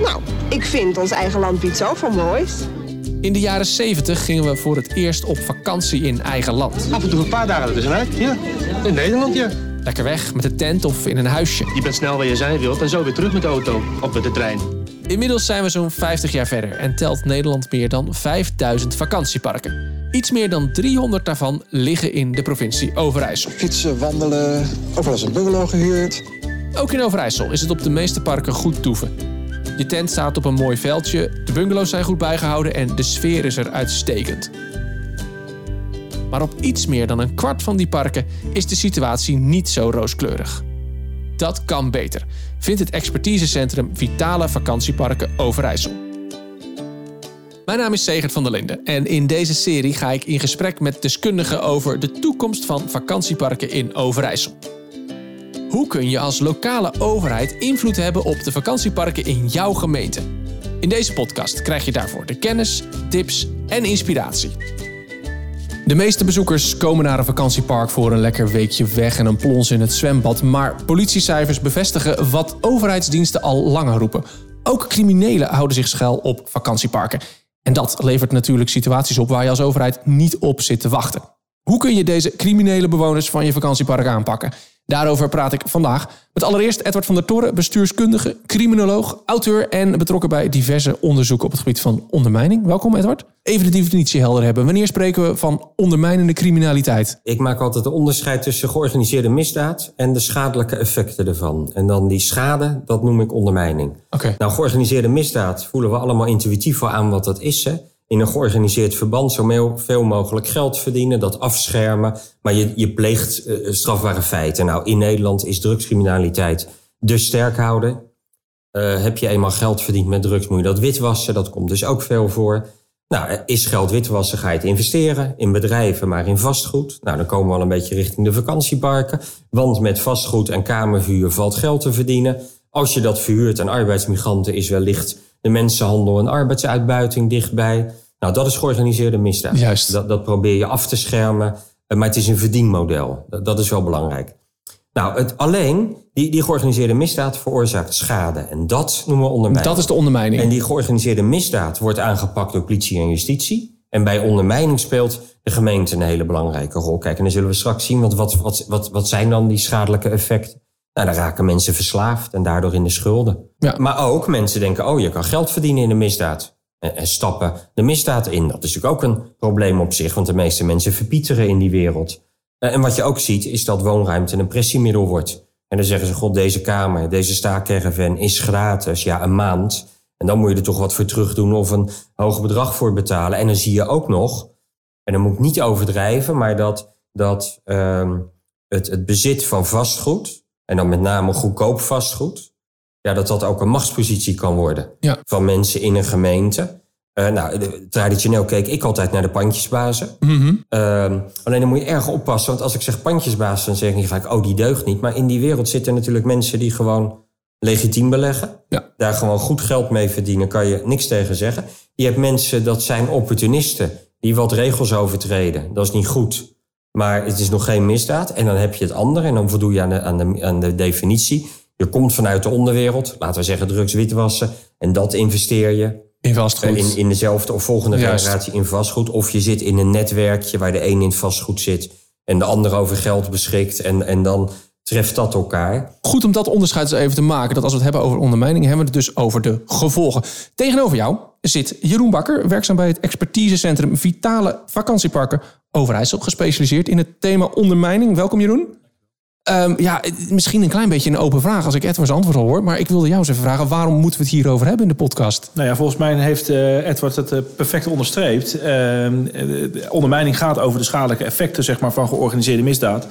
Nou, ik vind ons eigen land biedt zoveel moois. In de jaren 70 gingen we voor het eerst op vakantie in eigen land. Af en toe een paar dagen ertussenuit, ja. In Nederland, ja. Lekker weg met de tent of in een huisje. Je bent snel waar je zijn wilt en zo weer terug met de auto of met de trein. Inmiddels zijn we zo'n 50 jaar verder en telt Nederland meer dan 5000 vakantieparken. Iets meer dan 300 daarvan liggen in de provincie Overijssel. Fietsen, wandelen, overal is een bungalow gehuurd. Ook in Overijssel is het op de meeste parken goed toeven. Je tent staat op een mooi veldje, de bungalows zijn goed bijgehouden en de sfeer is er uitstekend. Maar op iets meer dan een kwart van die parken is de situatie niet zo rooskleurig. Dat kan beter, vindt het expertisecentrum Vitale Vakantieparken Overijssel. Mijn naam is Segert van der Linden en in deze serie ga ik in gesprek met deskundigen over de toekomst van vakantieparken in Overijssel. Hoe kun je als lokale overheid invloed hebben op de vakantieparken in jouw gemeente? In deze podcast krijg je daarvoor de kennis, tips en inspiratie. De meeste bezoekers komen naar een vakantiepark voor een lekker weekje weg en een plons in het zwembad. Maar politiecijfers bevestigen wat overheidsdiensten al langer roepen. Ook criminelen houden zich schuil op vakantieparken. En dat levert natuurlijk situaties op waar je als overheid niet op zit te wachten. Hoe kun je deze criminele bewoners van je vakantiepark aanpakken? Daarover praat ik vandaag met allereerst Edward van der Toren, bestuurskundige, criminoloog, auteur en betrokken bij diverse onderzoeken op het gebied van ondermijning. Welkom Edward. Even de definitie helder hebben. Wanneer spreken we van ondermijnende criminaliteit? Ik maak altijd een onderscheid tussen georganiseerde misdaad en de schadelijke effecten ervan. En dan die schade, dat noem ik ondermijning. Oké. Nou, georganiseerde misdaad voelen we allemaal intuïtief wel aan wat dat is. Hè? In een georganiseerd verband zo veel mogelijk geld verdienen, dat afschermen. Maar je, je pleegt uh, strafbare feiten. Nou, in Nederland is drugscriminaliteit dus sterk houden. Uh, heb je eenmaal geld verdiend met drugs, moet je dat witwassen. Dat komt dus ook veel voor. Nou, is geld witwassen, ga je het investeren in bedrijven, maar in vastgoed. Nou, dan komen we al een beetje richting de vakantieparken. Want met vastgoed en kamervuur valt geld te verdienen. Als je dat verhuurt aan arbeidsmigranten, is wellicht de mensenhandel en arbeidsuitbuiting dichtbij. Nou, dat is georganiseerde misdaad. Juist. Dat, dat probeer je af te schermen, eh, maar het is een verdienmodel. Dat, dat is wel belangrijk. Nou, het, alleen die, die georganiseerde misdaad veroorzaakt schade. En dat noemen we ondermijning. Dat is de ondermijning. En die georganiseerde misdaad wordt aangepakt door politie en justitie. En bij ondermijning speelt de gemeente een hele belangrijke rol. Kijk, en dan zullen we straks zien, want wat, wat, wat, wat zijn dan die schadelijke effecten? Nou, dan raken mensen verslaafd en daardoor in de schulden. Ja. Maar ook mensen denken, oh, je kan geld verdienen in de misdaad. En stappen de misdaad in. Dat is natuurlijk ook een probleem op zich, want de meeste mensen verpieteren in die wereld. En wat je ook ziet, is dat woonruimte een pressiemiddel wordt. En dan zeggen ze, god, deze kamer, deze staakerven is gratis, ja, een maand. En dan moet je er toch wat voor terug doen of een hoog bedrag voor betalen. En dan zie je ook nog, en dan moet ik niet overdrijven, maar dat, dat um, het, het bezit van vastgoed, en dan met name goedkoop vastgoed, ja, dat dat ook een machtspositie kan worden ja. van mensen in een gemeente. Uh, nou, traditioneel keek ik altijd naar de pandjesbazen. Mm -hmm. uh, alleen dan moet je erg oppassen, want als ik zeg pandjesbaas, dan zeg ik vaak, oh, die deugt niet. Maar in die wereld zitten natuurlijk mensen die gewoon legitiem beleggen. Ja. Daar gewoon goed geld mee verdienen, kan je niks tegen zeggen. Je hebt mensen, dat zijn opportunisten, die wat regels overtreden. Dat is niet goed. Maar het is nog geen misdaad. En dan heb je het andere, en dan voldoe je aan de, aan de, aan de definitie. Je komt vanuit de onderwereld, laten we zeggen drugs witwassen. En dat investeer je. In vastgoed. In, in dezelfde of volgende Juist. generatie in vastgoed. Of je zit in een netwerkje waar de een in vastgoed zit. En de ander over geld beschikt. En, en dan treft dat elkaar. Goed om dat onderscheid eens even te maken. Dat als we het hebben over ondermijning, hebben we het dus over de gevolgen. Tegenover jou zit Jeroen Bakker, werkzaam bij het expertisecentrum Vitale Vakantieparken Overijssel. Gespecialiseerd in het thema ondermijning. Welkom Jeroen. Um, ja, misschien een klein beetje een open vraag als ik Edwards antwoord al hoor. Maar ik wilde jou eens even vragen, waarom moeten we het hierover hebben in de podcast? Nou ja, volgens mij heeft uh, Edward het uh, perfect onderstreept. Uh, de ondermijning gaat over de schadelijke effecten zeg maar, van georganiseerde misdaad.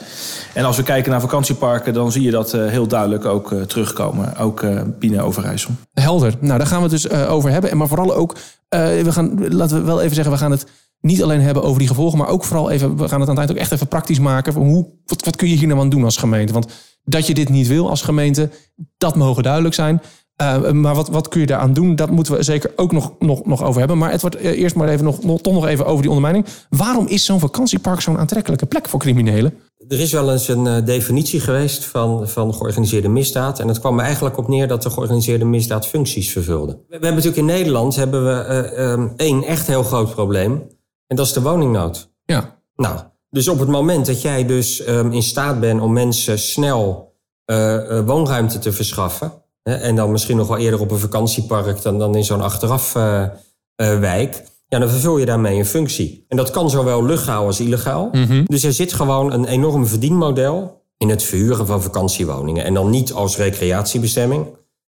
En als we kijken naar vakantieparken, dan zie je dat heel duidelijk ook terugkomen. Ook binnen Overijssel. Helder. Nou, daar gaan we het dus over hebben. En maar vooral ook, we gaan, laten we wel even zeggen, we gaan het niet alleen hebben over die gevolgen, maar ook vooral even, we gaan het aan het eind ook echt even praktisch maken. Van hoe, wat, wat kun je hier nou aan doen als gemeente? Want dat je dit niet wil als gemeente, dat mogen duidelijk zijn. Uh, maar wat, wat kun je daaraan doen? Dat moeten we zeker ook nog, nog, nog over hebben. Maar het wordt uh, eerst maar even nog, nog, toch nog even over die ondermijning. Waarom is zo'n vakantiepark zo'n aantrekkelijke plek voor criminelen? er is wel eens een uh, definitie geweest van, van georganiseerde misdaad. En het kwam er eigenlijk op neer dat de georganiseerde misdaad functies vervulde. We, we hebben natuurlijk in Nederland hebben we um, één echt heel groot probleem. En dat is de woningnood. Ja. Nou, dus op het moment dat jij dus um, in staat bent om mensen snel uh, woonruimte te verschaffen. Hè, en dan misschien nog wel eerder op een vakantiepark dan, dan in zo'n achterafwijk. Ja, dan vervul je daarmee een functie. En dat kan zowel legaal als illegaal. Mm -hmm. Dus er zit gewoon een enorm verdienmodel in het verhuren van vakantiewoningen. En dan niet als recreatiebestemming,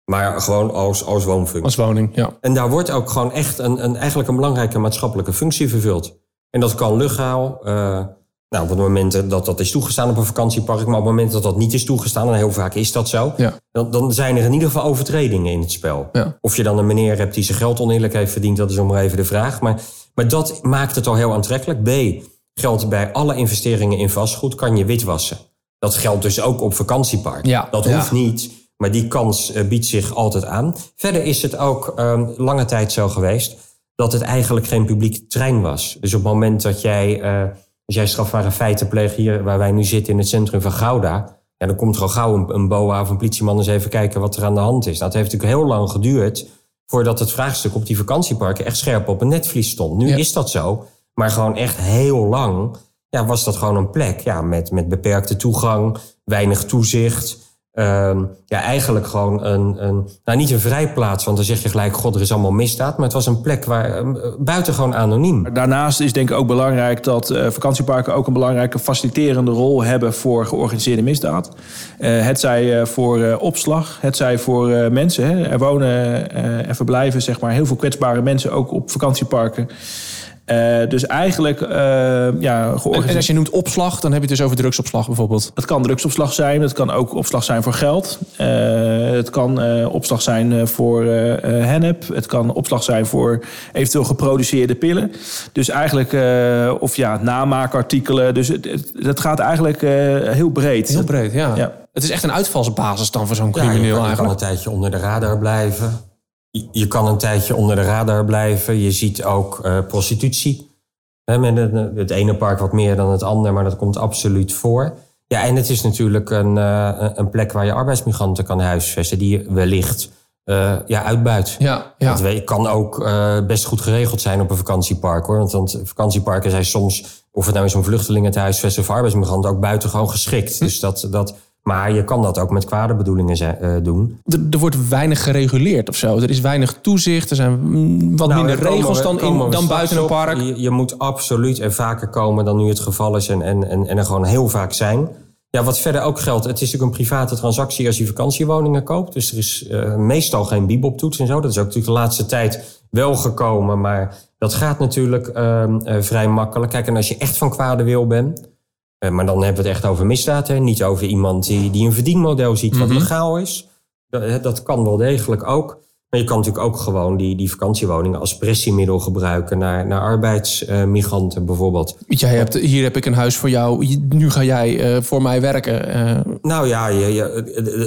maar gewoon als, als woonfunctie. Als woning, ja. En daar wordt ook gewoon echt een, een, eigenlijk een belangrijke maatschappelijke functie vervuld. En dat kan legaal. Uh, nou, op het moment dat dat is toegestaan op een vakantiepark, maar op het moment dat dat niet is toegestaan, en heel vaak is dat zo, ja. dan, dan zijn er in ieder geval overtredingen in het spel. Ja. Of je dan een meneer hebt die zijn geld oneerlijk heeft verdiend, dat is om maar even de vraag. Maar, maar dat maakt het al heel aantrekkelijk. B, geldt bij alle investeringen in vastgoed, kan je witwassen. Dat geldt dus ook op vakantiepark. Ja. Dat hoeft niet, maar die kans uh, biedt zich altijd aan. Verder is het ook um, lange tijd zo geweest dat het eigenlijk geen publiek trein was. Dus op het moment dat jij, uh, als jij strafbare feiten pleegt hier waar wij nu zitten in het centrum van Gouda, ja, dan komt er al gauw een, een BOA of een politieman eens even kijken wat er aan de hand is. Het heeft natuurlijk heel lang geduurd voordat het vraagstuk op die vakantieparken echt scherp op een netvlies stond. Nu Ja. is dat zo, maar gewoon echt heel lang ja, was dat gewoon een plek ja, met, met beperkte toegang, weinig toezicht. Um, ja, eigenlijk gewoon een, een, nou niet een vrijplaats, want dan zeg je gelijk, god, er is allemaal misdaad. Maar het was een plek waar, um, buitengewoon anoniem. Daarnaast is denk ik ook belangrijk dat uh, vakantieparken ook een belangrijke faciliterende rol hebben voor georganiseerde misdaad. Uh, het zij uh, voor opslag, het zij voor mensen. Hè. Er wonen en verblijven zeg maar, heel veel kwetsbare mensen ook op vakantieparken. Uh, dus eigenlijk, uh, ja, en, en als je noemt opslag, dan heb je het dus over drugsopslag bijvoorbeeld. Het kan drugsopslag zijn, het kan ook opslag zijn voor geld. Uh, het kan uh, opslag zijn voor hennep. Het kan opslag zijn voor eventueel geproduceerde pillen. Dus eigenlijk, of ja, namaakartikelen. Dus het, het, het gaat eigenlijk heel breed. Heel breed, ja. ja. Het is echt een uitvalsbasis dan voor zo'n crimineel ja, je kan, eigenlijk. Kan een tijdje onder de radar blijven. Je kan een tijdje onder de radar blijven. Je ziet ook uh, prostitutie. He, met het, het, ene park wat meer dan het andere, maar dat komt absoluut voor. Ja, en het is natuurlijk een, uh, een plek waar je arbeidsmigranten kan huisvesten, die je wellicht uh, ja, uitbuit. Ja, ja. Dat kan ook best goed geregeld zijn op een vakantiepark hoor. Want, want vakantieparken zijn soms, of het nou is om vluchtelingen te huisvesten of arbeidsmigranten, ook buitengewoon geschikt. Hm. Dus dat. dat maar je kan dat ook met kwade bedoelingen uh, doen. Er, er, wordt weinig gereguleerd of zo. Er is weinig toezicht. Er zijn wat nou, minder regels we, dan, in, dan buiten een park. Je, je, moet absoluut er vaker komen dan nu het geval is. En, en, en, en er gewoon heel vaak zijn. Ja, wat verder ook geldt. Het is natuurlijk een private transactie als je vakantiewoningen koopt. Dus er is uh, meestal geen biboptoets en zo. Dat is ook natuurlijk de laatste tijd wel gekomen. Maar dat gaat natuurlijk uh, uh, vrij makkelijk. Kijk, en als je echt van kwade wil bent... Uh, maar dan hebben we het echt over misdaad. Hè? Niet over iemand die, die een verdienmodel ziet wat mm -hmm. legaal is. Dat, dat, kan wel degelijk ook. Maar je kan natuurlijk ook gewoon die, die vakantiewoningen als pressiemiddel gebruiken naar, naar arbeidsmigranten bijvoorbeeld. Jij hebt, hier heb ik een huis voor jou, nu ga jij uh, voor mij werken. Uh, nou ja, je, je,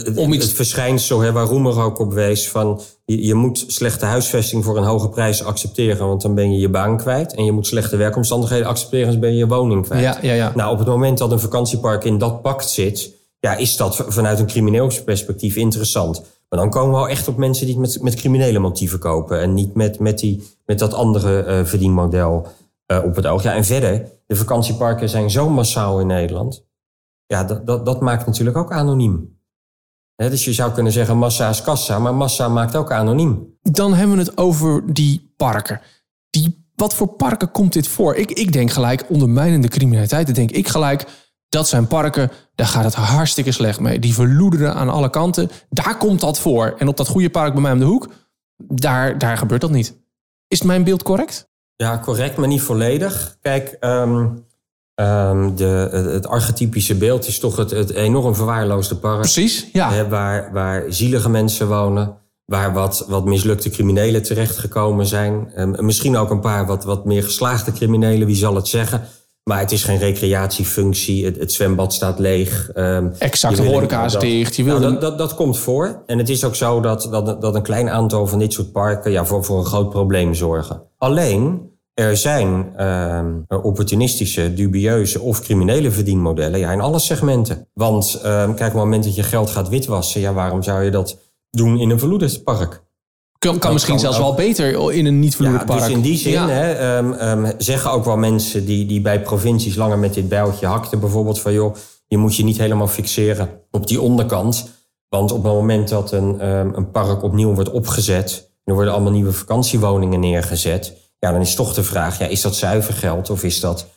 het, om iets... het verschijnsel hè, waar Roemer ook op wees van je, je moet slechte huisvesting voor een hoge prijs accepteren, want dan ben je je baan kwijt. En je moet slechte werkomstandigheden accepteren, dan ben je je woning kwijt. Ja, ja, ja. Nou, op het moment dat een vakantiepark in dat pact zit, ja, is dat vanuit een crimineel perspectief interessant. Maar dan komen we wel echt op mensen die het met, met criminele motieven kopen. En niet met, met, die, met dat andere uh, verdienmodel uh, op het oog. Ja, en verder, de vakantieparken zijn zo massaal in Nederland. Ja, dat, dat, dat maakt natuurlijk ook anoniem. Dus je zou kunnen zeggen massa is kassa, maar massa maakt ook anoniem. Dan hebben we het over die parken. Die, wat voor parken komt dit voor? Ik, ik denk gelijk ondermijnende criminaliteit. Dan denk ik gelijk, dat zijn parken, daar gaat het hartstikke slecht mee. Die verloederen aan alle kanten. Daar komt dat voor. En op dat goede park bij mij om de hoek, daar, daar gebeurt dat niet. Is mijn beeld correct? Ja, correct, maar niet volledig. Kijk, um, um, de, het archetypische beeld is toch het, het enorm verwaarloosde park. Precies, ja. Hè, waar, waar zielige mensen wonen. Waar wat, wat mislukte criminelen terechtgekomen zijn. Um, misschien ook een paar wat, wat meer geslaagde criminelen, wie zal het zeggen. Maar het is geen recreatiefunctie. Het, het zwembad staat leeg. Um, exact, de horeca is dicht. Je wil nou, dat, dat, dat komt voor. En het is ook zo dat, dat, dat een klein aantal van dit soort parken ja, voor, voor een groot probleem zorgen. Alleen, er zijn ehm, opportunistische, dubieuze of criminele verdienmodellen ja, in alle segmenten. Want ehm, kijk, op het moment dat je geld gaat witwassen, ja, waarom zou je dat doen in een verloederspark? Kan, kan misschien kan zelfs ook. wel beter in een niet verloerd Ja, park. dus in die zin Ja. hè, ehm, ehm, zeggen ook wel mensen die, die bij provincies langer met dit bijltje hakten, bijvoorbeeld van joh, je moet je niet helemaal fixeren op die onderkant. Want op het moment dat een, ehm, een park opnieuw wordt opgezet, en er worden allemaal nieuwe vakantiewoningen neergezet, ja, dan is toch de vraag, ja, is dat zuiver geld of is dat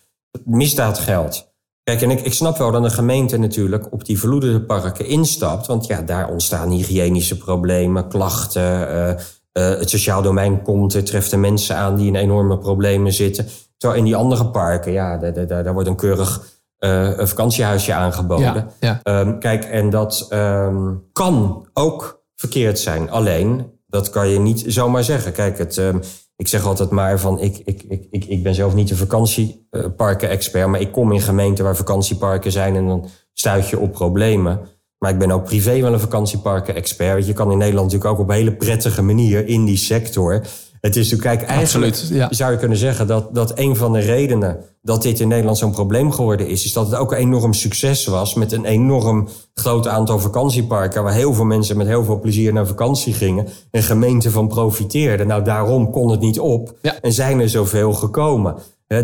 misdaadgeld? Kijk, en ik, ik snap wel dat een gemeente natuurlijk op die verloederde parken instapt. Want ja, daar ontstaan hygiënische problemen, klachten. eh, eh, het sociaal domein komt, het treft de mensen aan die in enorme problemen zitten. Terwijl in die andere parken, ja, daar, daar, daar wordt een keurig eh, een vakantiehuisje aangeboden. Ja, ja. Ehm, kijk, en dat ehm, kan ook verkeerd zijn. Alleen, dat kan je niet zomaar zeggen. Kijk, het, ehm, ik zeg altijd maar van, ik, ik, ik, ik, ik ben zelf niet een vakantieparken-expert, maar ik kom in gemeenten waar vakantieparken zijn en dan stuit je op problemen. Maar ik ben ook privé wel een vakantieparken-expert. Want Je kan in Nederland natuurlijk ook op een hele prettige manier in die sector. Het is natuurlijk, kijk, eigenlijk Absoluut, ja. zou je kunnen zeggen dat, dat een van de redenen dat dit in Nederland zo'n probleem geworden is, is dat het ook een enorm succes was met een enorm groot aantal vakantieparken waar heel veel mensen met heel veel plezier naar vakantie gingen en gemeenten van profiteerden. Nou, daarom kon het niet op Ja. en zijn er zoveel gekomen.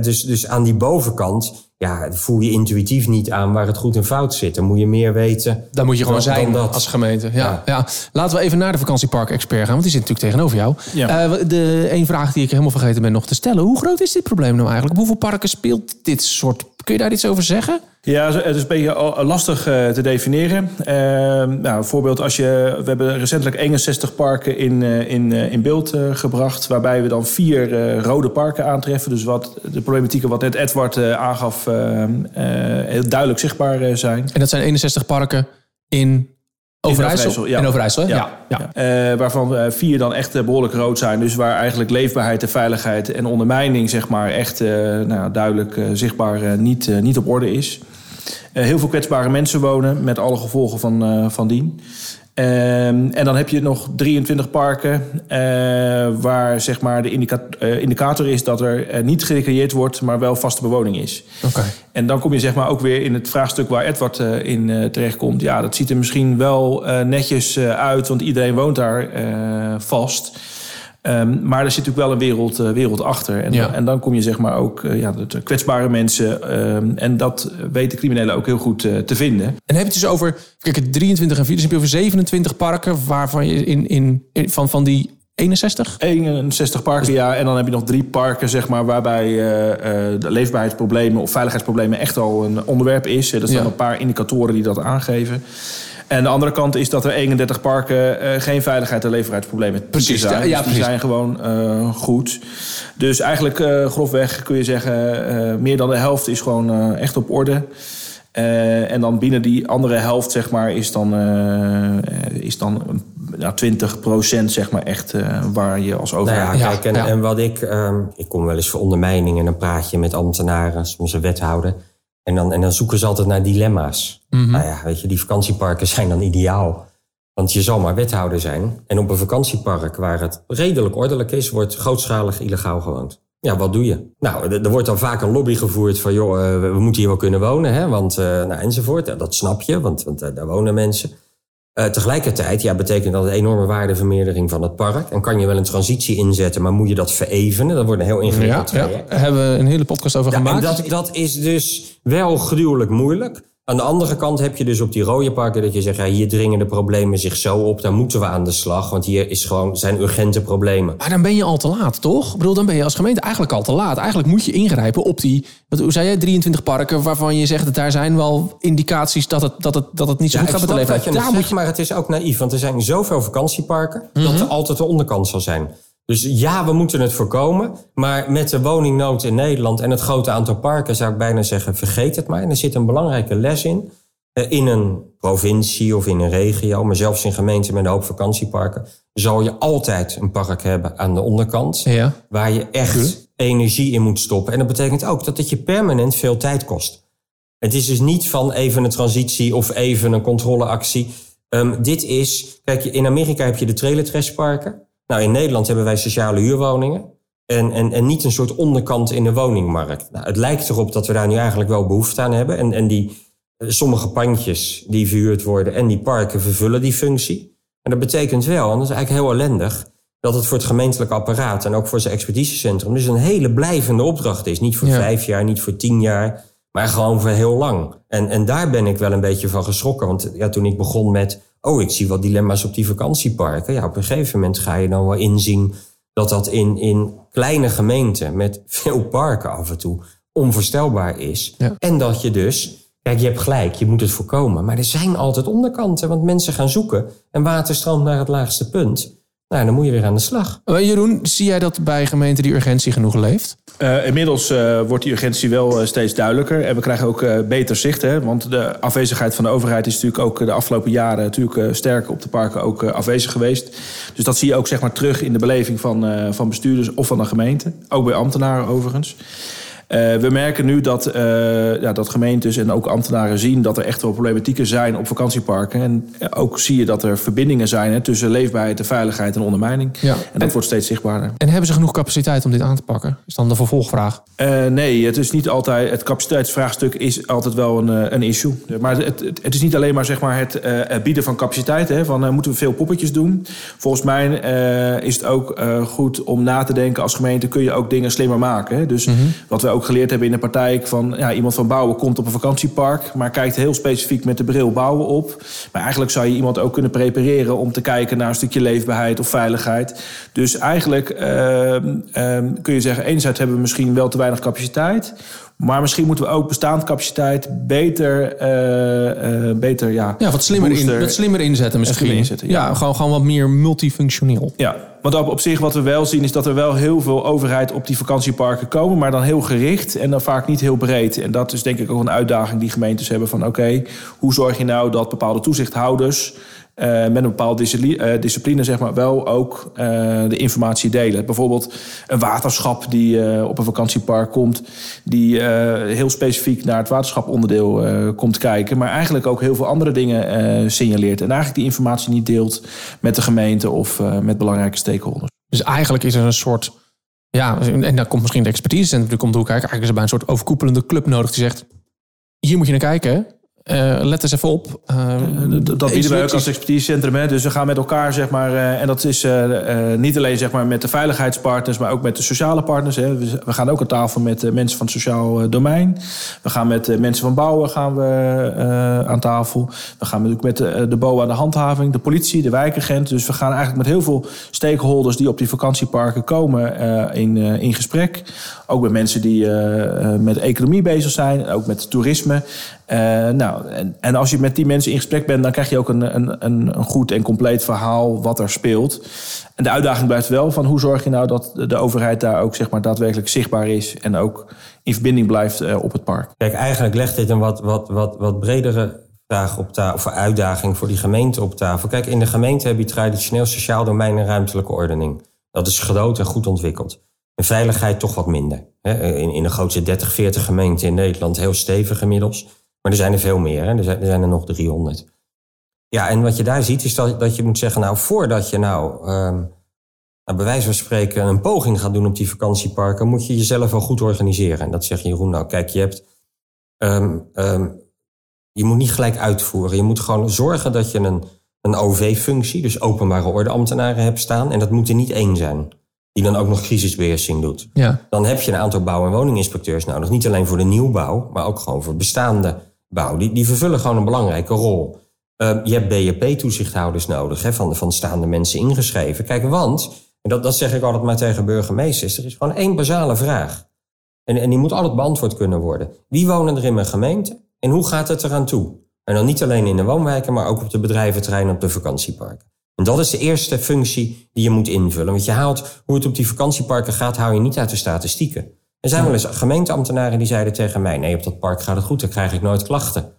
Dus, dus aan die bovenkant ja, voel je intuïtief niet aan waar het goed en fout zit. Dan moet je meer weten. Daar moet je gewoon dan- dan zijn dat. als gemeente. Ja, ja. Ja. Laten we even naar de vakantiepark-expert gaan, want die zit natuurlijk tegenover jou. Ja. Eh, de één vraag die ik helemaal vergeten ben nog te stellen. Hoe groot is dit probleem nou eigenlijk? Op hoeveel parken speelt dit soort... Kun je daar iets over zeggen? Ja, het is een beetje al- lastig eh, te definiëren. Eh, nou, een voorbeeld, als je, we hebben recentelijk 61 parken in, eh, in, eh, in beeld eh, gebracht... waarbij we dan vier eh, rode parken aantreffen. Dus wat de problematieken wat net Edward eh, aangaf... eh, eh, heel duidelijk zichtbaar eh, zijn. En dat zijn 61 parken in Overijssel? Overijssel, ja. In Overijssel? Ja, ja. ja. Waarvan vier dan echt eh, behoorlijk rood zijn. Dus waar eigenlijk leefbaarheid en veiligheid en ondermijning zeg maar, echt nou, duidelijk zichtbaar niet, niet op orde is. Heel veel kwetsbare mensen wonen met alle gevolgen van, van dien. Ehm, en dan heb je nog 23 parken eh, waar zeg maar, de indica- eh, indicator is dat er eh, niet gerecreëerd wordt, maar wel vaste bewoning is. Oké. En dan kom je zeg maar ook weer in het vraagstuk waar Edward in terechtkomt. Ja, dat ziet er misschien wel netjes uit, want iedereen woont daar vast. Ehm, maar er zit natuurlijk wel een wereld, eh, wereld achter. En, Ja. en dan kom je zeg maar ook eh, ja, de kwetsbare mensen. ehm, en dat weten criminelen ook heel goed eh, te vinden. En heb je het dus over... Kijk, 23 en 4, dus heb je over 27 parken... waarvan je in, in, in- van, van die 61? 61 parken, ja. En dan heb je nog drie parken, zeg maar, waarbij eh, eh, de leefbaarheidsproblemen of veiligheidsproblemen echt al een onderwerp is. Er staan Ja. een paar indicatoren die dat aangeven. En de andere kant is dat er 31 parken eh, geen veiligheid en leefbaarheidsproblemen Precies, zijn. ja, ja, Dus die precies. zijn gewoon eh, goed. Dus eigenlijk eh, grofweg kun je zeggen, eh, meer dan de helft is gewoon eh, echt op orde. Eh, en dan binnen die andere helft, zeg maar, is dan, eh, is dan ja, 20% zeg maar echt waar je als Nou overheid... ja, Ja, kijk, en, ja. en wat ik... ehm, ik kom wel eens voor ondermijning en dan praat je met ambtenaren, soms een wethouder. En dan, en dan zoeken ze altijd naar dilemma's. Mhm. Nou ja, weet je, die vakantieparken zijn dan ideaal. Want je zal maar wethouder zijn. En op een vakantiepark waar het redelijk ordelijk is, wordt grootschalig illegaal gewoond. Ja, wat doe je? Nou, er wordt dan vaak een lobby gevoerd van, joh, eh, we moeten hier wel kunnen wonen, hè? Want, eh, nou, enzovoort. Dat snap je, want, want eh, daar wonen mensen. Eh, tegelijkertijd ja, betekent dat een enorme waardevermeerdering van het park. En kan je wel een transitie inzetten, maar moet je dat verevenen? Dat wordt een heel Ja, ingewikkeld ja. traject. Daar hebben we een hele podcast over Ja, en gemaakt. dat, dat is dus wel gruwelijk moeilijk. Aan de andere kant heb je dus op die rode parken dat je zegt... Ja, hier dringen de problemen zich zo op, daar moeten we aan de slag. Want hier is gewoon, zijn urgente problemen. Maar dan ben je al te laat, toch? Ik bedoel, dan ben je als gemeente eigenlijk al te laat. Eigenlijk moet je ingrijpen op die, wat, hoe zei jij, 23 parken... waarvan je zegt dat daar zijn wel indicaties dat het, dat het, dat het niet zo Ja, goed gaat met de je Daar moet zegt, maar het is ook naïef. Want er zijn zoveel vakantieparken dat er altijd de onderkant zal zijn. Dus ja, we moeten het voorkomen. Maar met de woningnood in Nederland en het grote aantal parken... zou ik bijna zeggen, vergeet het maar. En er zit een belangrijke les in. Eh, In een provincie of in een regio, maar zelfs in gemeenten met een hoop vakantieparken... zal je altijd een park hebben aan de onderkant... Ja. waar je echt energie in moet stoppen. En dat betekent ook dat het je permanent veel tijd kost. Het is dus niet van even een transitie of even een controleactie. Ehm, dit is, kijk, in Amerika heb je de trailer parken. Nou, in Nederland hebben wij sociale huurwoningen. En, en, en niet een soort onderkant in de woningmarkt. Nou, het lijkt erop dat we daar nu eigenlijk wel behoefte aan hebben. En, en die, eh, sommige pandjes die verhuurd worden en die parken vervullen die functie. En dat betekent wel, en dat is eigenlijk heel ellendig, dat het voor het gemeentelijk apparaat en ook voor zijn expertisecentrum dus een hele blijvende opdracht is. Niet voor Ja. vijf jaar, niet voor tien jaar, maar gewoon voor heel lang. En, en daar ben ik wel een beetje van geschrokken. Want ja, toen ik begon met, oh, ik zie wat dilemma's op die vakantieparken. Ja, op een gegeven moment ga je dan wel inzien dat dat in, in kleine gemeenten met veel parken af en toe onvoorstelbaar is. Ja. En dat je dus, kijk, je hebt gelijk, je moet het voorkomen. Maar er zijn altijd onderkanten, want mensen gaan zoeken en water stroomt naar het laagste punt. Nou, dan moet je weer aan de slag. Jeroen, zie jij dat bij gemeenten die urgentie genoeg leeft? Eh, inmiddels eh, wordt die urgentie wel eh, steeds duidelijker. En we krijgen ook eh, beter zicht. Hè? Want de afwezigheid van de overheid is natuurlijk ook de afgelopen jaren natuurlijk, eh, sterk op de parken ook afwezig geweest. Dus dat zie je ook zeg maar, terug in de beleving van, eh, van bestuurders of van de gemeente. Ook bij ambtenaren overigens. Eh, we merken nu dat, eh, ja, dat gemeentes en ook ambtenaren zien dat er echt wel problematieken zijn op vakantieparken. En eh, ook zie je dat er verbindingen zijn hè, tussen leefbaarheid en veiligheid en ondermijning. Ja. En dat wordt steeds zichtbaarder. En hebben ze genoeg capaciteit om dit aan te pakken? Is dan de vervolgvraag. Nee, het is niet altijd. Het capaciteitsvraagstuk is altijd wel een, een issue. Maar het, het, het is niet alleen maar, zeg maar het bieden van capaciteit. Hè, van, moeten we veel poppetjes doen? Volgens mij is het ook goed om na te denken als gemeente... kun je ook dingen slimmer maken. Hè? Dus wat we ook geleerd hebben in de praktijk... van ja, iemand van bouwen komt op een vakantiepark... maar kijkt heel specifiek met de bril bouwen op. Maar eigenlijk zou je iemand ook kunnen prepareren... om te kijken naar een stukje leefbaarheid of veiligheid. Dus eigenlijk ehm, ehm, kun je zeggen... enerzijds hebben we misschien wel te weinig capaciteit... Maar misschien moeten we ook bestaande capaciteit beter, eh, eh, beter ja, Ja, wat slimmer, in, wat slimmer inzetten misschien. slimmer inzetten, ja, ja. gewoon, gewoon wat meer multifunctioneel. Ja, want op, op zich wat we wel zien is dat er wel heel veel overheid op die vakantieparken komen, maar dan heel gericht en dan vaak niet heel breed. En dat is denk ik ook een uitdaging die gemeentes hebben van oké, hoe zorg je nou dat bepaalde toezichthouders eh, met een bepaalde discipline, eh, discipline zeg maar, wel ook eh, de informatie delen. Bijvoorbeeld een waterschap die op een vakantiepark komt, die heel specifiek naar het waterschaponderdeel komt kijken, maar eigenlijk ook heel veel andere dingen signaleert. En eigenlijk die informatie niet deelt met de gemeente of met belangrijke stakeholders. Dus eigenlijk is er een soort... Ja, en dan komt misschien de expertisecentrum komt hoe kijken. Eigenlijk is er bij een soort overkoepelende club nodig die zegt... Hier moet je naar kijken. Eh, let eens even op. Eh, Dat bieden we ook als expertisecentrum. Hè. Dus we gaan met elkaar, zeg maar, eh, en dat is eh, eh, niet alleen zeg maar, met de veiligheidspartners, maar ook met de sociale partners. Hè. We, we gaan ook aan tafel met eh, mensen van het sociaal eh, domein. We gaan met eh, mensen van bouwen gaan we, eh, aan tafel. We gaan natuurlijk met de, de BOA, de handhaving, de politie, de wijkagent. Dus we gaan eigenlijk met heel veel stakeholders die op die vakantieparken komen eh, in, eh, in gesprek. Ook met mensen die eh, eh, met economie bezig zijn, ook met toerisme. Eh, nou, en, als je met die mensen in gesprek bent, dan krijg je ook een, een, een, een goed en compleet verhaal wat er speelt. En de uitdaging blijft wel van hoe zorg je nou dat de, overheid daar ook zeg maar, daadwerkelijk zichtbaar is en ook in verbinding blijft eh, op het park. Kijk, eigenlijk legt dit een wat, wat, wat, wat bredere vraag op tafel, of uitdaging voor die gemeente op tafel. Kijk, in de gemeente heb je traditioneel sociaal domein en ruimtelijke ordening. Dat is groot en goed ontwikkeld. En veiligheid toch wat minder. In, in de grootste 30, 40 gemeenten in Nederland heel stevig inmiddels. Maar er zijn er veel meer. Hè. Er, zijn, er zijn er nog 300. Ja, en wat je daar ziet is dat, dat je moet zeggen... nou, voordat je nou, ehm, nou bij wijze van spreken... een poging gaat doen op die vakantieparken... moet je jezelf wel goed organiseren. En dat zegt Jeroen nou. Kijk, je hebt... ehm, ehm, je moet niet gelijk uitvoeren. Je moet gewoon zorgen dat je een, een OV-functie... dus openbare ordeambtenaren hebt staan. En dat moet er niet één zijn. Die dan ook nog crisisbeheersing doet. Ja. Dan heb je een aantal bouw- en woninginspecteurs nodig. Niet alleen voor de nieuwbouw, maar ook gewoon voor bestaande bouw. Die, die vervullen gewoon een belangrijke rol. Uh, je hebt BHP-toezichthouders nodig, hè, van, van staande mensen ingeschreven. Kijk, want, en dat, dat zeg ik altijd maar tegen burgemeesters... er is gewoon één basale vraag. En, en die moet altijd beantwoord kunnen worden. Wie wonen er in mijn gemeente en hoe gaat het eraan toe? En dan niet alleen in de woonwijken, maar ook op de bedrijventerreinen op de vakantieparken. En dat is de eerste functie die je moet invullen. Want je haalt hoe het op die vakantieparken gaat, hou je niet uit de statistieken. Er zijn wel eens gemeenteambtenaren die zeiden tegen mij... nee, op dat park gaat het goed, dan krijg ik nooit klachten.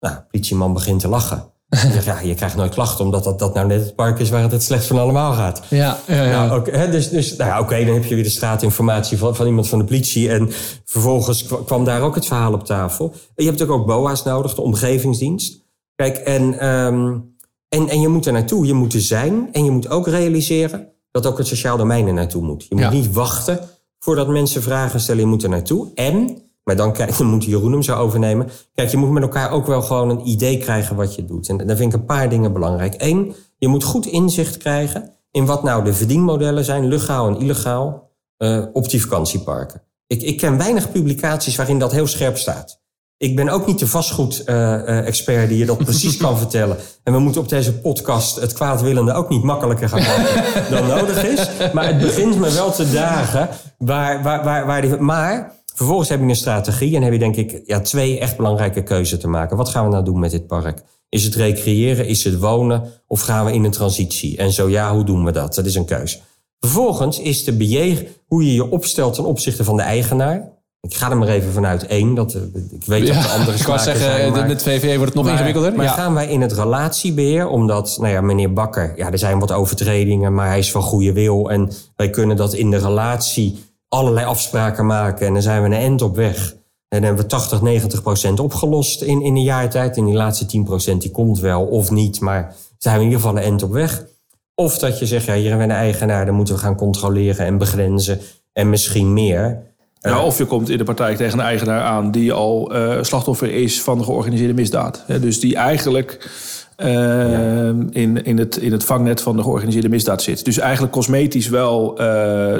Nou, politieman begint te lachen. Zegt, ja, je krijgt nooit klachten, omdat dat, dat nou net het park is waar het het slechtst van allemaal gaat. Ja, ja, ja. Nou, okay, dus, dus, nou ja, oké, dan heb je weer de straatinformatie van, van iemand van de politie. En vervolgens kwam daar ook het verhaal op tafel. Je hebt ook BOA's nodig, de omgevingsdienst. Kijk, en, um, en, en je moet er naartoe, je moet er zijn. En je moet ook realiseren, dat ook het sociaal domein er naartoe moet. Je moet Ja. niet wachten voordat mensen vragen stellen. Je moet er naartoe. En, maar dan, kijk, dan moet Jeroen hem zo overnemen. Kijk, je moet met elkaar ook wel gewoon een idee krijgen wat je doet. En daar vind ik een paar dingen belangrijk. Eén, je moet goed inzicht krijgen in wat nou de verdienmodellen zijn, legaal en illegaal, eh, op die vakantieparken. Ik, ik ken weinig publicaties waarin dat heel scherp staat. Ik ben ook niet de vastgoed-expert die je dat precies kan vertellen. En we moeten op deze podcast het kwaadwillende ook niet makkelijker gaan maken dan nodig is. Maar het begint me wel te dagen. Waar, waar, waar, waar die, maar vervolgens heb je een strategie en heb je denk ik ja, twee echt belangrijke keuzes te maken. Wat gaan we nou doen met dit park? Is het recreëren? Is het wonen? Of gaan we in een transitie? En zo ja, hoe doen we dat? Dat is een keuze. Vervolgens is de bejeeg hoe je je opstelt ten opzichte van de eigenaar. Ik ga er maar even vanuit één. Dat, eh, ik weet dat er andere ik smaken zeggen, zijn, maar- met VVE wordt het nog maar, ingewikkelder. Maar ja. gaan wij in het relatiebeheer, omdat nou ja, meneer Bakker, ja, er zijn wat overtredingen, maar hij is van goede wil. En wij kunnen dat in de relatie allerlei afspraken maken. En dan zijn we een end op weg. En dan hebben we 80, 90 procent opgelost in, in een jaar tijd. En die laatste 10 procent die komt wel of niet. Maar zijn we in ieder geval een end op weg. Of dat je zegt, ja, hier hebben we een eigenaar, dan moeten we gaan controleren en begrenzen. En misschien meer. Ja, of je komt in de praktijk tegen een eigenaar aan die al eh, slachtoffer is van de georganiseerde misdaad. Dus die eigenlijk eh, in, in, het, in het vangnet van de georganiseerde misdaad zit. Dus eigenlijk cosmetisch wel eh,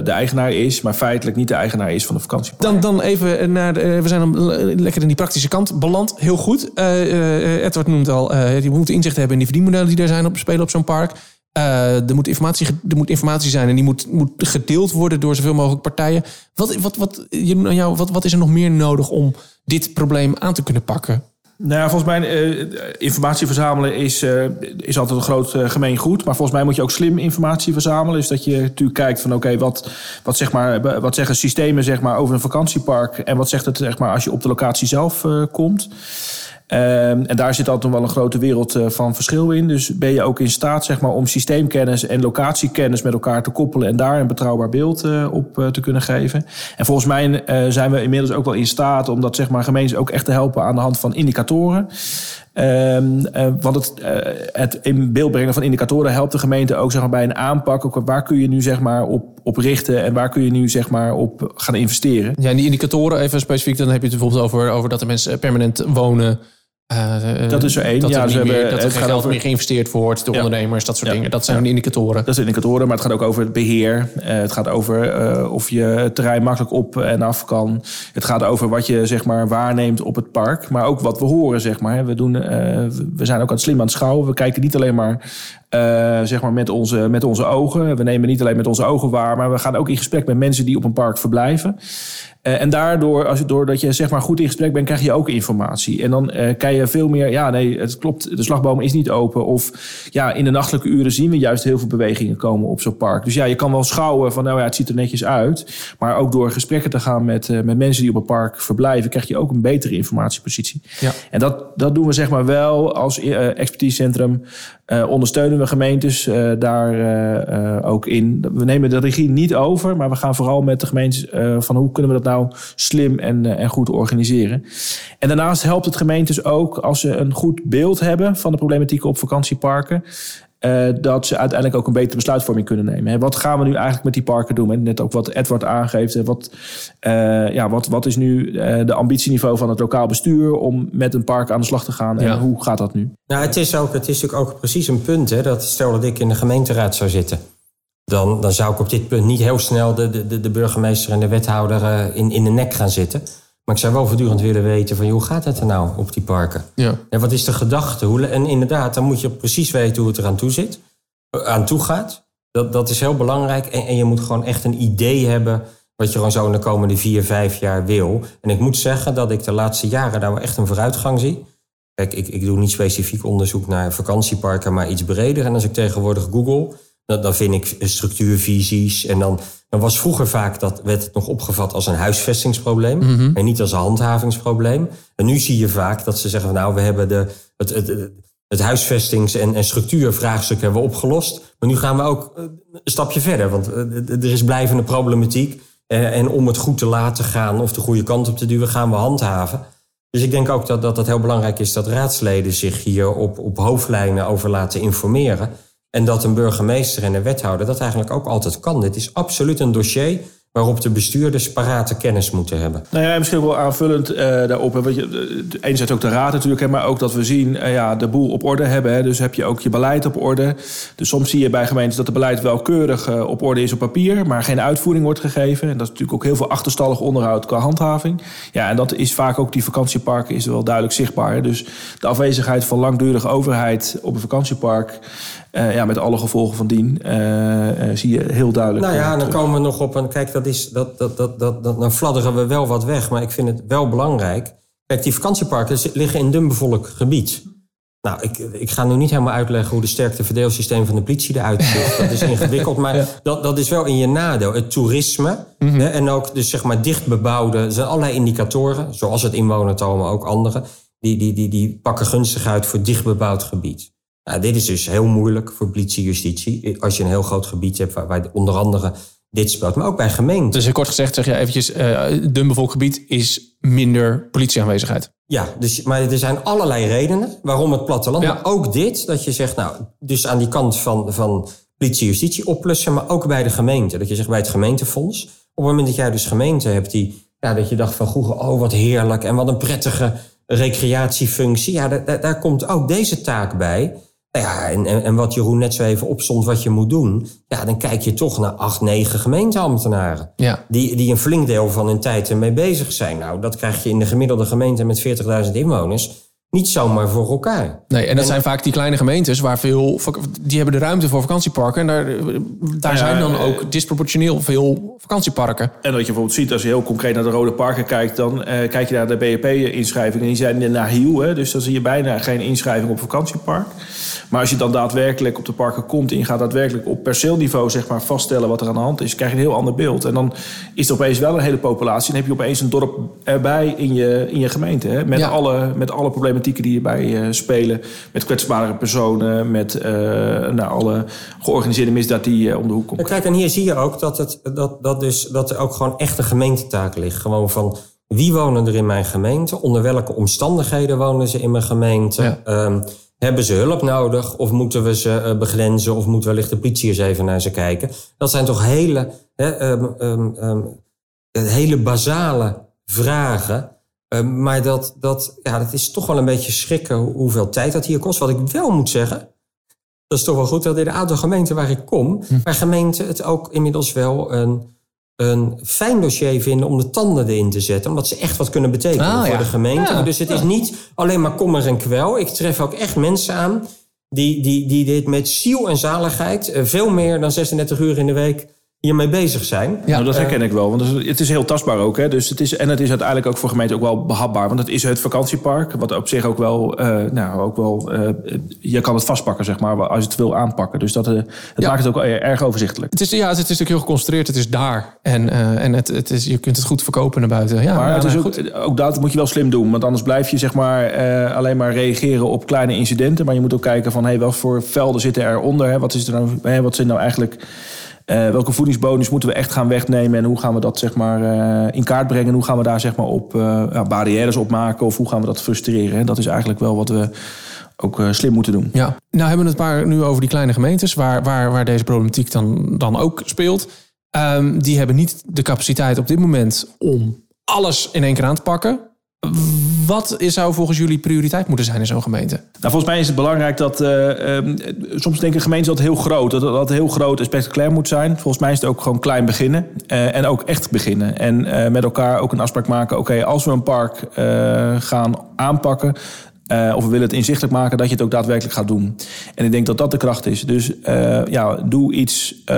de eigenaar is, maar feitelijk niet de eigenaar is van de vakantiepark. Dan, dan even naar. de- we zijn dan lekker in die praktische kant beland. Heel goed. Eh, Edward noemt al. je moet inzicht hebben in die verdienmodellen die er zijn op spelen op zo'n park. Eh, er, moet informatie, er moet informatie zijn en die moet, moet gedeeld worden door zoveel mogelijk partijen. Wat, wat, wat, jou, wat, wat is er nog meer nodig om dit probleem aan te kunnen pakken? Nou ja, volgens mij eh, informatie verzamelen is, eh, is altijd een groot gemeen goed. Maar volgens mij moet je ook slim informatie verzamelen. Dus dat je natuurlijk kijkt van oké, wat, wat, zeg maar, wat zeggen systemen zeg maar, over een vakantiepark... en wat zegt het zeg maar, als je op de locatie zelf komt... Ehm, en daar zit altijd wel een grote wereld eh, van verschil in. Dus ben je ook in staat zeg maar, om systeemkennis en locatiekennis met elkaar te koppelen en daar een betrouwbaar beeld eh, op eh, te kunnen geven. En volgens mij zijn we inmiddels ook wel in staat om dat zeg maar, gemeentes ook echt te helpen aan de hand van indicatoren. Ehm, eh, want het, het in beeld brengen van indicatoren helpt de gemeente ook zeg maar, bij een aanpak. Ook waar kun je nu zeg maar, op, op richten en waar kun je nu zeg maar, op gaan investeren. Ja, en die indicatoren, even specifiek, dan heb je het bijvoorbeeld over, over dat de mensen permanent wonen. Eh, eh, Dat is er één. Dat Ja, ze niet meer, hebben- dat er het geen gaat geld over- meer geïnvesteerd wordt door Ja. ondernemers, dat soort Ja. dingen. Dat zijn Ja. de indicatoren. Dat zijn indicatoren, maar het gaat ook over het beheer. Eh, het gaat over of je het terrein makkelijk op en af kan. Het gaat over wat je zeg maar, waarneemt op het park. Maar ook wat we horen. Zeg maar. we, doen, we zijn ook aan het slim aan het schouwen. We kijken niet alleen maar, zeg maar met, onze, met onze ogen. We nemen niet alleen met onze ogen waar. Maar we gaan ook in gesprek met mensen die op een park verblijven. Eh, en daardoor, als je, doordat je zeg maar, goed in gesprek bent, krijg je ook informatie. En dan eh kan je veel meer, ja nee, het klopt, de slagboom is niet open. Of ja, in de nachtelijke uren zien we juist heel veel bewegingen komen op zo'n park. Dus ja, je kan wel schouwen van, nou ja, het ziet er netjes uit. Maar ook door gesprekken te gaan met, eh, met mensen die op een park verblijven, krijg je ook een betere informatiepositie. Ja. En dat, dat doen we zeg maar wel als expertisecentrum. Eh, ondersteunen we gemeentes eh, daar eh, ook in. We nemen de regie niet over, maar we gaan vooral met de gemeentes van hoe kunnen we dat nou slim en, en goed organiseren. En daarnaast helpt het gemeentes ook als ze een goed beeld hebben van de problematiek op vakantieparken. Eh, dat ze uiteindelijk ook een betere besluitvorming kunnen nemen. Hè. Wat gaan we nu eigenlijk met die parken doen? En net ook wat Edward aangeeft. hè, Wat, eh, ja, wat, wat is nu eh, de ambitieniveau van het lokaal bestuur om met een park aan de slag te gaan? En hoe gaat dat nu? Nou, het is, ook, het is natuurlijk ook precies een punt. Hè, dat stel dat ik in de gemeenteraad zou zitten. Dan, dan zou ik op dit punt niet heel snel de, de, de- burgemeester en de wethouder in, in de nek gaan zitten. Maar ik zou wel voortdurend willen weten van, hoe gaat het er nou op die parken? Ja. En wat is de gedachte? Hoe, en inderdaad, dan moet je precies weten hoe het eraan toe zit. eh, Aan toe gaat. Dat, dat is heel belangrijk. En, en je moet gewoon echt een idee hebben... wat je gewoon zo in de komende vier, vijf jaar wil. En ik moet zeggen dat ik de laatste jaren daar wel echt een vooruitgang zie. Kijk, ik, ik doe niet specifiek onderzoek naar vakantieparken... maar iets breder. En als ik tegenwoordig google... dan, dan vind ik structuurvisies. En dan, dan was vroeger vaak... dat werd het nog opgevat als een huisvestingsprobleem... en niet als een handhavingsprobleem. En nu zie je vaak dat ze zeggen... van, nou, we hebben de, het, het, het, het huisvestings- en, en structuurvraagstuk hebben we opgelost. Maar nu gaan we ook eh, een stapje verder. Want eh, er is blijvende problematiek. Eh, En om het goed te laten gaan of de goede kant op te duwen... gaan we handhaven. Dus ik denk ook dat dat, dat heel belangrijk is... dat raadsleden zich hier op, op hoofdlijnen over laten informeren. En dat een burgemeester en een wethouder dat eigenlijk ook altijd kan. Dit is absoluut een dossier waarop de bestuurders parate kennis moeten hebben. Nou ja, misschien wel aanvullend uh, daarop. Want je, enerzijds ook de raad natuurlijk, hè, maar ook dat we zien uh, ja, de boel op orde hebben. Hè. Dus heb je ook je beleid op orde. Dus soms zie je bij gemeentes dat het beleid wel keurig op orde is op papier, maar geen uitvoering wordt gegeven. En dat is natuurlijk ook heel veel achterstallig onderhoud qua handhaving. Ja, en dat is vaak ook die vakantieparken is wel duidelijk zichtbaar. Hè. Dus de afwezigheid van langdurige overheid op een vakantiepark. Uh, ja, met alle gevolgen van dien zie je heel duidelijk. Nou ja, dan komen we nog op een. Kijk, dat is, dat, dat, dat, dat, dat, dan fladderen we wel wat weg, maar ik vind het wel belangrijk. Kijk, die vakantieparken liggen in dunbevolkt gebied. Nou, ik, ik ga nu niet helemaal uitleggen hoe de sterkteverdeelsysteem van de politie eruit ziet. Dat is ingewikkeld, maar ja. dat, dat is wel in je nadeel. Het toerisme mm -hmm. hè, en ook dus zeg maar dichtbebouwde... Er zijn allerlei indicatoren, zoals het inwonertal, maar ook andere... Die, die, die, die pakken gunstig uit voor dichtbebouwd gebied. Nou, dit is dus heel moeilijk voor politie justitie. Als je een heel groot gebied hebt waar, waar onder andere dit speelt. Maar ook bij gemeenten. Dus kort gezegd zeg je eventjes... Uh, dun bevolkt gebied is minder politieaanwezigheid. Ja, dus, maar er zijn allerlei redenen waarom het platteland... Ja. Maar ook dit, dat je zegt... nou, dus aan die kant van, van politie justitie oplussen... maar ook bij de gemeente. Dat je zegt bij het gemeentefonds... op het moment dat jij dus gemeente hebt die... Ja, dat je dacht van vroeger, oh wat heerlijk... en wat een prettige recreatiefunctie. Ja, daar, daar komt ook deze taak bij... Ja, en, en wat Jeroen net zo even opstond wat je moet doen. Ja, dan kijk je toch naar acht, negen gemeenteambtenaren. Ja. Die, die een flink deel van hun tijd ermee bezig zijn. Nou, dat krijg je in de gemiddelde gemeente met 40.000 inwoners niet zomaar voor elkaar. Nee, en dat en, zijn vaak die kleine gemeentes waar veel... die hebben de ruimte voor vakantieparken. En daar, daar ja, zijn dan ook disproportioneel veel vakantieparken. En wat je bijvoorbeeld ziet als je heel concreet naar de Rode Parken kijkt... dan uh, kijk je naar de BEP-inschrijvingen. Die zijn naar hiel, hè, dus dan zie je bijna geen inschrijving op vakantiepark. Maar als je dan daadwerkelijk op de parken komt... en je gaat daadwerkelijk op perceelniveau zeg maar, vaststellen wat er aan de hand is... krijg je een heel ander beeld. En dan is er opeens wel een hele populatie. En heb je opeens een dorp erbij in je, in je gemeente. Hè, met, ja. alle, met alle problemen die hierbij uh, spelen. Met kwetsbare personen, met uh, nou, alle georganiseerde misdaad die uh, om de hoek komt. Kijk, en hier zie je ook dat, het, dat, dat, dus, dat er ook gewoon echt een gemeentetaak ligt. Gewoon van wie wonen er in mijn gemeente? Onder welke omstandigheden wonen ze in mijn gemeente? Ja. Um, hebben ze hulp nodig? Of moeten we ze begrenzen? Of moet wellicht de politie eens even naar ze kijken? Dat zijn toch hele, um, um, hele basale vragen maar dat, dat, ja, dat is toch wel een beetje schrikken hoeveel tijd dat hier kost. Wat ik wel moet zeggen, dat is toch wel goed dat in de aantal gemeenten waar ik kom, hm. waar gemeenten het ook inmiddels wel een, een fijn dossier vinden om de tanden erin te zetten. Omdat ze echt wat kunnen betekenen ah, voor ja. de gemeente. Ja, dus het ja. is niet alleen maar kommer en kwel. Ik tref ook echt mensen aan die, die, die dit met ziel en zaligheid, veel meer dan 36 uur in de week hiermee bezig zijn. Ja, nou, dat herken uh, ik wel. Want het is heel tastbaar ook. Hè? Dus het is, en het is uiteindelijk ook voor gemeenten ook wel behapbaar. Want het is het vakantiepark. Wat op zich ook wel... Uh, nou, ook wel uh, je kan het vastpakken, zeg maar, als je het wil aanpakken. Dus dat, het ja. maakt het ook erg overzichtelijk. Het is, ja, het is natuurlijk heel geconcentreerd. Het is daar. En, en het, het is, je kunt het goed verkopen naar buiten. Ja, maar ja, het is ook, goed. ook dat moet je wel slim doen. Want anders blijf je zeg maar, alleen maar reageren op kleine incidenten. Maar je moet ook kijken van... Hey, wat voor velden zitten eronder? Hè? Wat, is er nou, hè? wat zit nou eigenlijk... Uh, welke voedingsbonus moeten we echt gaan wegnemen en hoe gaan we dat zeg maar, uh, in kaart brengen? Hoe gaan we daar zeg maar, op ja, barrières op maken of hoe gaan we dat frustreren? Dat is eigenlijk wel wat we ook slim moeten doen. Ja, nou hebben we het maar nu over die kleine gemeentes waar, waar, waar deze problematiek dan, dan ook speelt. Um, die hebben niet de capaciteit op dit moment om alles in één keer aan te pakken. Wat zou volgens jullie prioriteit moeten zijn in zo'n gemeente? Nou, volgens mij is het belangrijk dat... Uh, um, soms denken gemeenten dat heel groot, dat dat heel groot en spectaculair moet zijn. Volgens mij is het ook gewoon klein beginnen. Uh, en ook echt beginnen. En uh, met elkaar ook een afspraak maken. Oké, als we een park gaan aanpakken... Uh, of we willen het inzichtelijk maken dat je het ook daadwerkelijk gaat doen. En ik denk dat dat de kracht is. Dus uh, ja, doe iets, uh,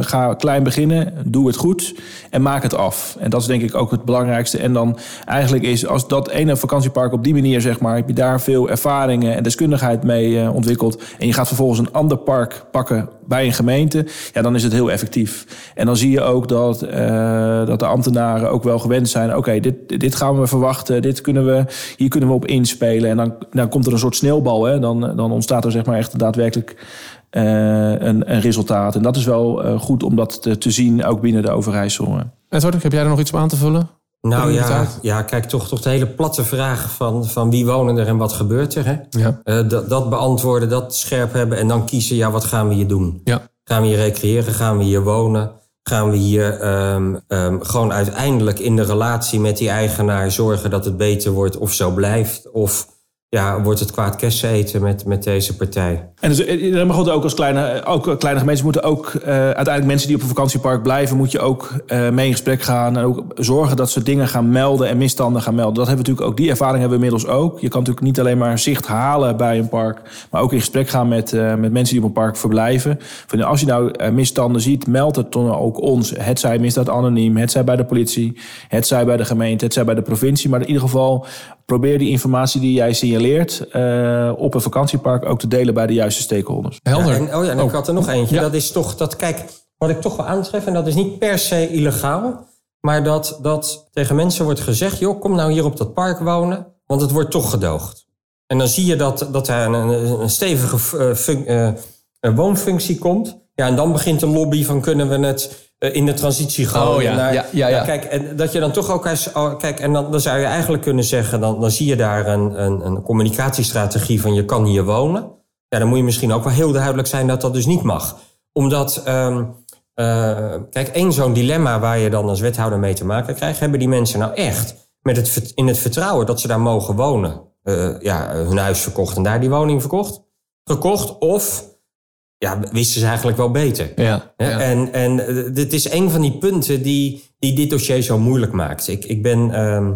ga klein beginnen, doe het goed en maak het af. En dat is denk ik ook het belangrijkste. En dan eigenlijk is als dat ene vakantiepark op die manier, zeg maar, heb je daar veel ervaringen en deskundigheid mee ontwikkeld. En je gaat vervolgens een ander park pakken bij een gemeente, ja, dan is het heel effectief. En dan zie je ook dat, dat de ambtenaren ook wel gewend zijn. Oké, dit, dit gaan we verwachten, dit kunnen we, hier kunnen we op inspelen. En dan dan komt er een soort sneeuwbal. Hè? Dan, dan ontstaat er zeg maar echt daadwerkelijk uh, een, een, resultaat. En dat is wel uh, goed om dat te, te, zien, ook binnen de Overijssel. Edward, heb jij er nog iets op aan te vullen? Nou ja, ja, kijk, toch, toch de hele platte vraag van, van wie wonen er en wat gebeurt er. Hè? Ja. Eh, dat, dat beantwoorden, dat scherp hebben en dan kiezen, ja, wat gaan we hier doen? Ja. Gaan we hier recreëren? Gaan we hier wonen? Gaan we hier ehm, ehm, gewoon uiteindelijk in de relatie met die eigenaar zorgen dat het beter wordt of zo blijft? Of ja, wordt het kwaad kersen eten met, met deze partij? En dus, eh, maar goed, ook als kleine, ook eh, kleine gemeentes moeten ook eh, uiteindelijk mensen die op een vakantiepark blijven, moet je ook eh, mee in gesprek gaan en ook zorgen dat ze dingen gaan melden en misstanden gaan melden. Dat hebben we natuurlijk ook, die ervaring hebben we inmiddels ook. Je kan natuurlijk niet alleen maar zicht halen bij een park, maar ook in gesprek gaan met, eh, met mensen die op een park verblijven. Van, als je nou eh, misstanden ziet, meld het dan ook ons. Het zij misdaad anoniem, het zij bij de politie, het zij bij de gemeente, het zij bij de provincie. Maar in ieder geval probeer die informatie die jij signaleert eh, op een vakantiepark ook te delen bij de juiste stakeholders. Helder. Ja, en, oh ja, en ik had er nog eentje. Dat is toch, dat kijk, wat ik toch wel aantref, en dat is niet per se illegaal, maar dat, dat tegen mensen wordt gezegd, joh, kom nou hier op dat park wonen, want het wordt toch gedoogd. En dan zie je dat, dat er een, stevige eh, fun- eh, een woonfunctie komt. Ja, en dan begint de lobby van kunnen we het eh, in de transitie gooien Oh ja, naar... ja, ja, ja. kijk, en dat je dan toch ook... Eens, oh, kijk, en dan, dan zou je eigenlijk kunnen zeggen... dan, dan zie je daar een, een, een communicatiestrategie van je kan hier wonen. Ja, dan moet je misschien ook wel heel duidelijk zijn dat dat dus niet mag. Omdat, ehm, eh, kijk, één zo'n dilemma waar je dan als wethouder mee te maken krijgt... hebben die mensen nou echt met het, in het vertrouwen dat ze daar mogen wonen... eh, ja, hun huis verkocht en daar die woning verkocht, gekocht... of ja, wisten ze eigenlijk wel beter. Ja. En, en eh, dit is een van die punten die, die dit dossier zo moeilijk maakt. Ik, ik, ben, ehm,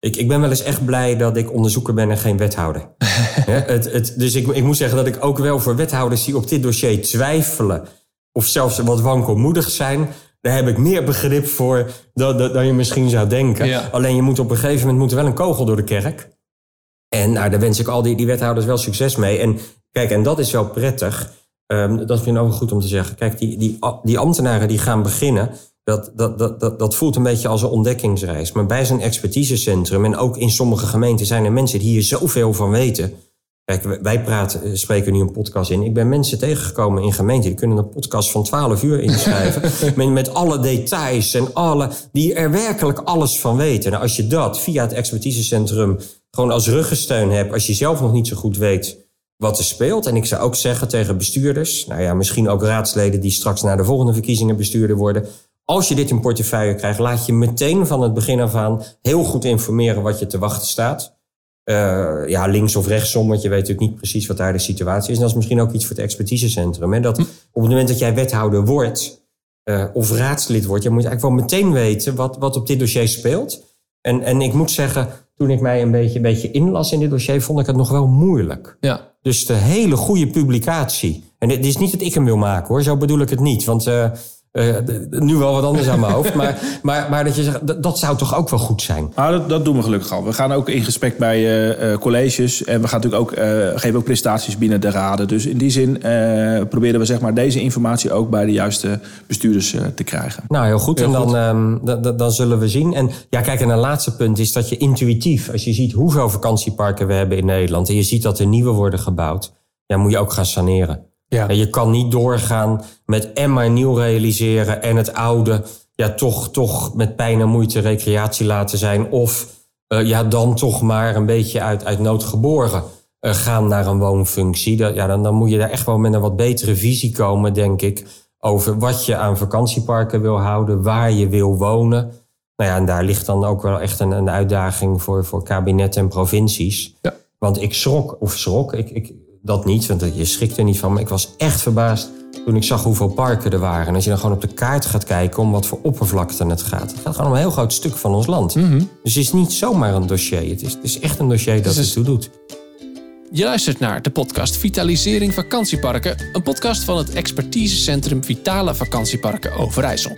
ik, ik ben wel eens echt blij dat ik onderzoeker ben en geen wethouder. Het, het, dus ik, ik moet zeggen dat ik ook wel voor wethouders die op dit dossier twijfelen... of zelfs wat wankelmoedig zijn... daar heb ik meer begrip voor dan, dan, je misschien zou denken. Ja. Alleen je moet op een gegeven moment moet wel een kogel door de kerk... En nou, daar wens ik al die, die wethouders wel succes mee. En kijk, en dat is wel prettig. Ehm, dat vind ik ook goed om te zeggen. Kijk, die, die, die ambtenaren die gaan beginnen... Dat, dat, dat, dat, dat voelt een beetje als een ontdekkingsreis. Maar bij zo'n expertisecentrum... en ook in sommige gemeenten zijn er mensen die hier zoveel van weten... Kijk, wij- praten, eh, spreken nu een podcast in. Ik ben mensen tegengekomen in gemeenten... die kunnen een podcast van 12 uur inschrijven... met, met alle details en alle... die er werkelijk alles van weten. Nou, als je dat via het expertisecentrum... gewoon als ruggensteun hebt... als je zelf nog niet zo goed weet wat er speelt. En ik zou ook zeggen tegen bestuurders... nou ja, misschien ook raadsleden... die straks naar de volgende verkiezingen bestuurder worden... als je dit in portefeuille krijgt... laat je meteen van het begin af aan... heel goed informeren wat je te wachten staat... Eh, ja, links of rechtsom, want je weet natuurlijk niet precies wat daar de situatie is. En dat is misschien ook iets voor het expertisecentrum. Hè? Dat op het moment dat jij wethouder wordt eh, of raadslid wordt, je moet eigenlijk wel meteen weten wat, wat op dit dossier speelt. En, en ik moet zeggen, toen ik mij een beetje, een beetje inlas in dit dossier, vond ik het nog wel moeilijk. ja. Dus de hele goede publicatie. En het is niet dat ik hem wil maken hoor, zo bedoel ik het niet. Want eh, eh, nu wel wat anders aan mijn hoofd. Maar, maar, maar dat je zegt, dat, dat zou toch ook wel goed zijn. Nou, dat, dat doen we gelukkig al. We gaan ook in gesprek bij eh, eh, colleges. En we gaan natuurlijk ook, geven ook prestaties binnen de raden. Dus in die zin proberen we zeg maar, deze informatie ook bij de juiste bestuurders te krijgen. Nou, heel goed. en dan, ehm, dan zullen we zien. En ja, kijk, en een laatste punt is dat je intuïtief, als je ziet hoeveel vakantieparken we hebben in Nederland en je ziet dat er nieuwe worden gebouwd, ja, moet je ook gaan saneren. Ja. En je kan niet doorgaan met en maar nieuw realiseren en het oude ja, toch, toch met pijn en moeite recreatie laten zijn. Of eh, ja, dan toch maar een beetje uit, uit nood geboren eh, gaan naar een woonfunctie. Dat, ja, dan, dan moet je daar echt wel met een wat betere visie komen, denk ik. Over wat je aan vakantieparken wil houden, waar je wil wonen. Nou ja, en daar ligt dan ook wel echt een, een uitdaging voor, voor kabinet en provincies. Ja. Want ik schrok, of schrok, ik, ik, dat niet, want je schrikt er niet van. Maar ik was echt verbaasd toen ik zag hoeveel parken er waren. En als je dan gewoon op de kaart gaat kijken om wat voor oppervlakte het gaat. Het gaat gewoon om een heel groot stuk van ons land. Dus het is niet zomaar een dossier. Het is, het is echt een dossier dat Dus- ertoe doet. Je luistert naar de podcast Vitalisering Vakantieparken, een podcast van het expertisecentrum Vitale Vakantieparken Overijssel.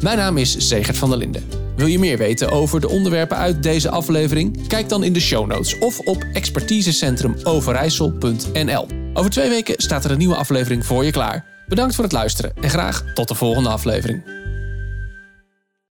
Mijn naam is Zegert van der Linden. Wil je meer weten over de onderwerpen uit deze aflevering? Kijk dan in de show notes of op expertisecentrumoverijssel.nl. Over twee weken staat er een nieuwe aflevering voor je klaar. Bedankt voor het luisteren en graag tot de volgende aflevering.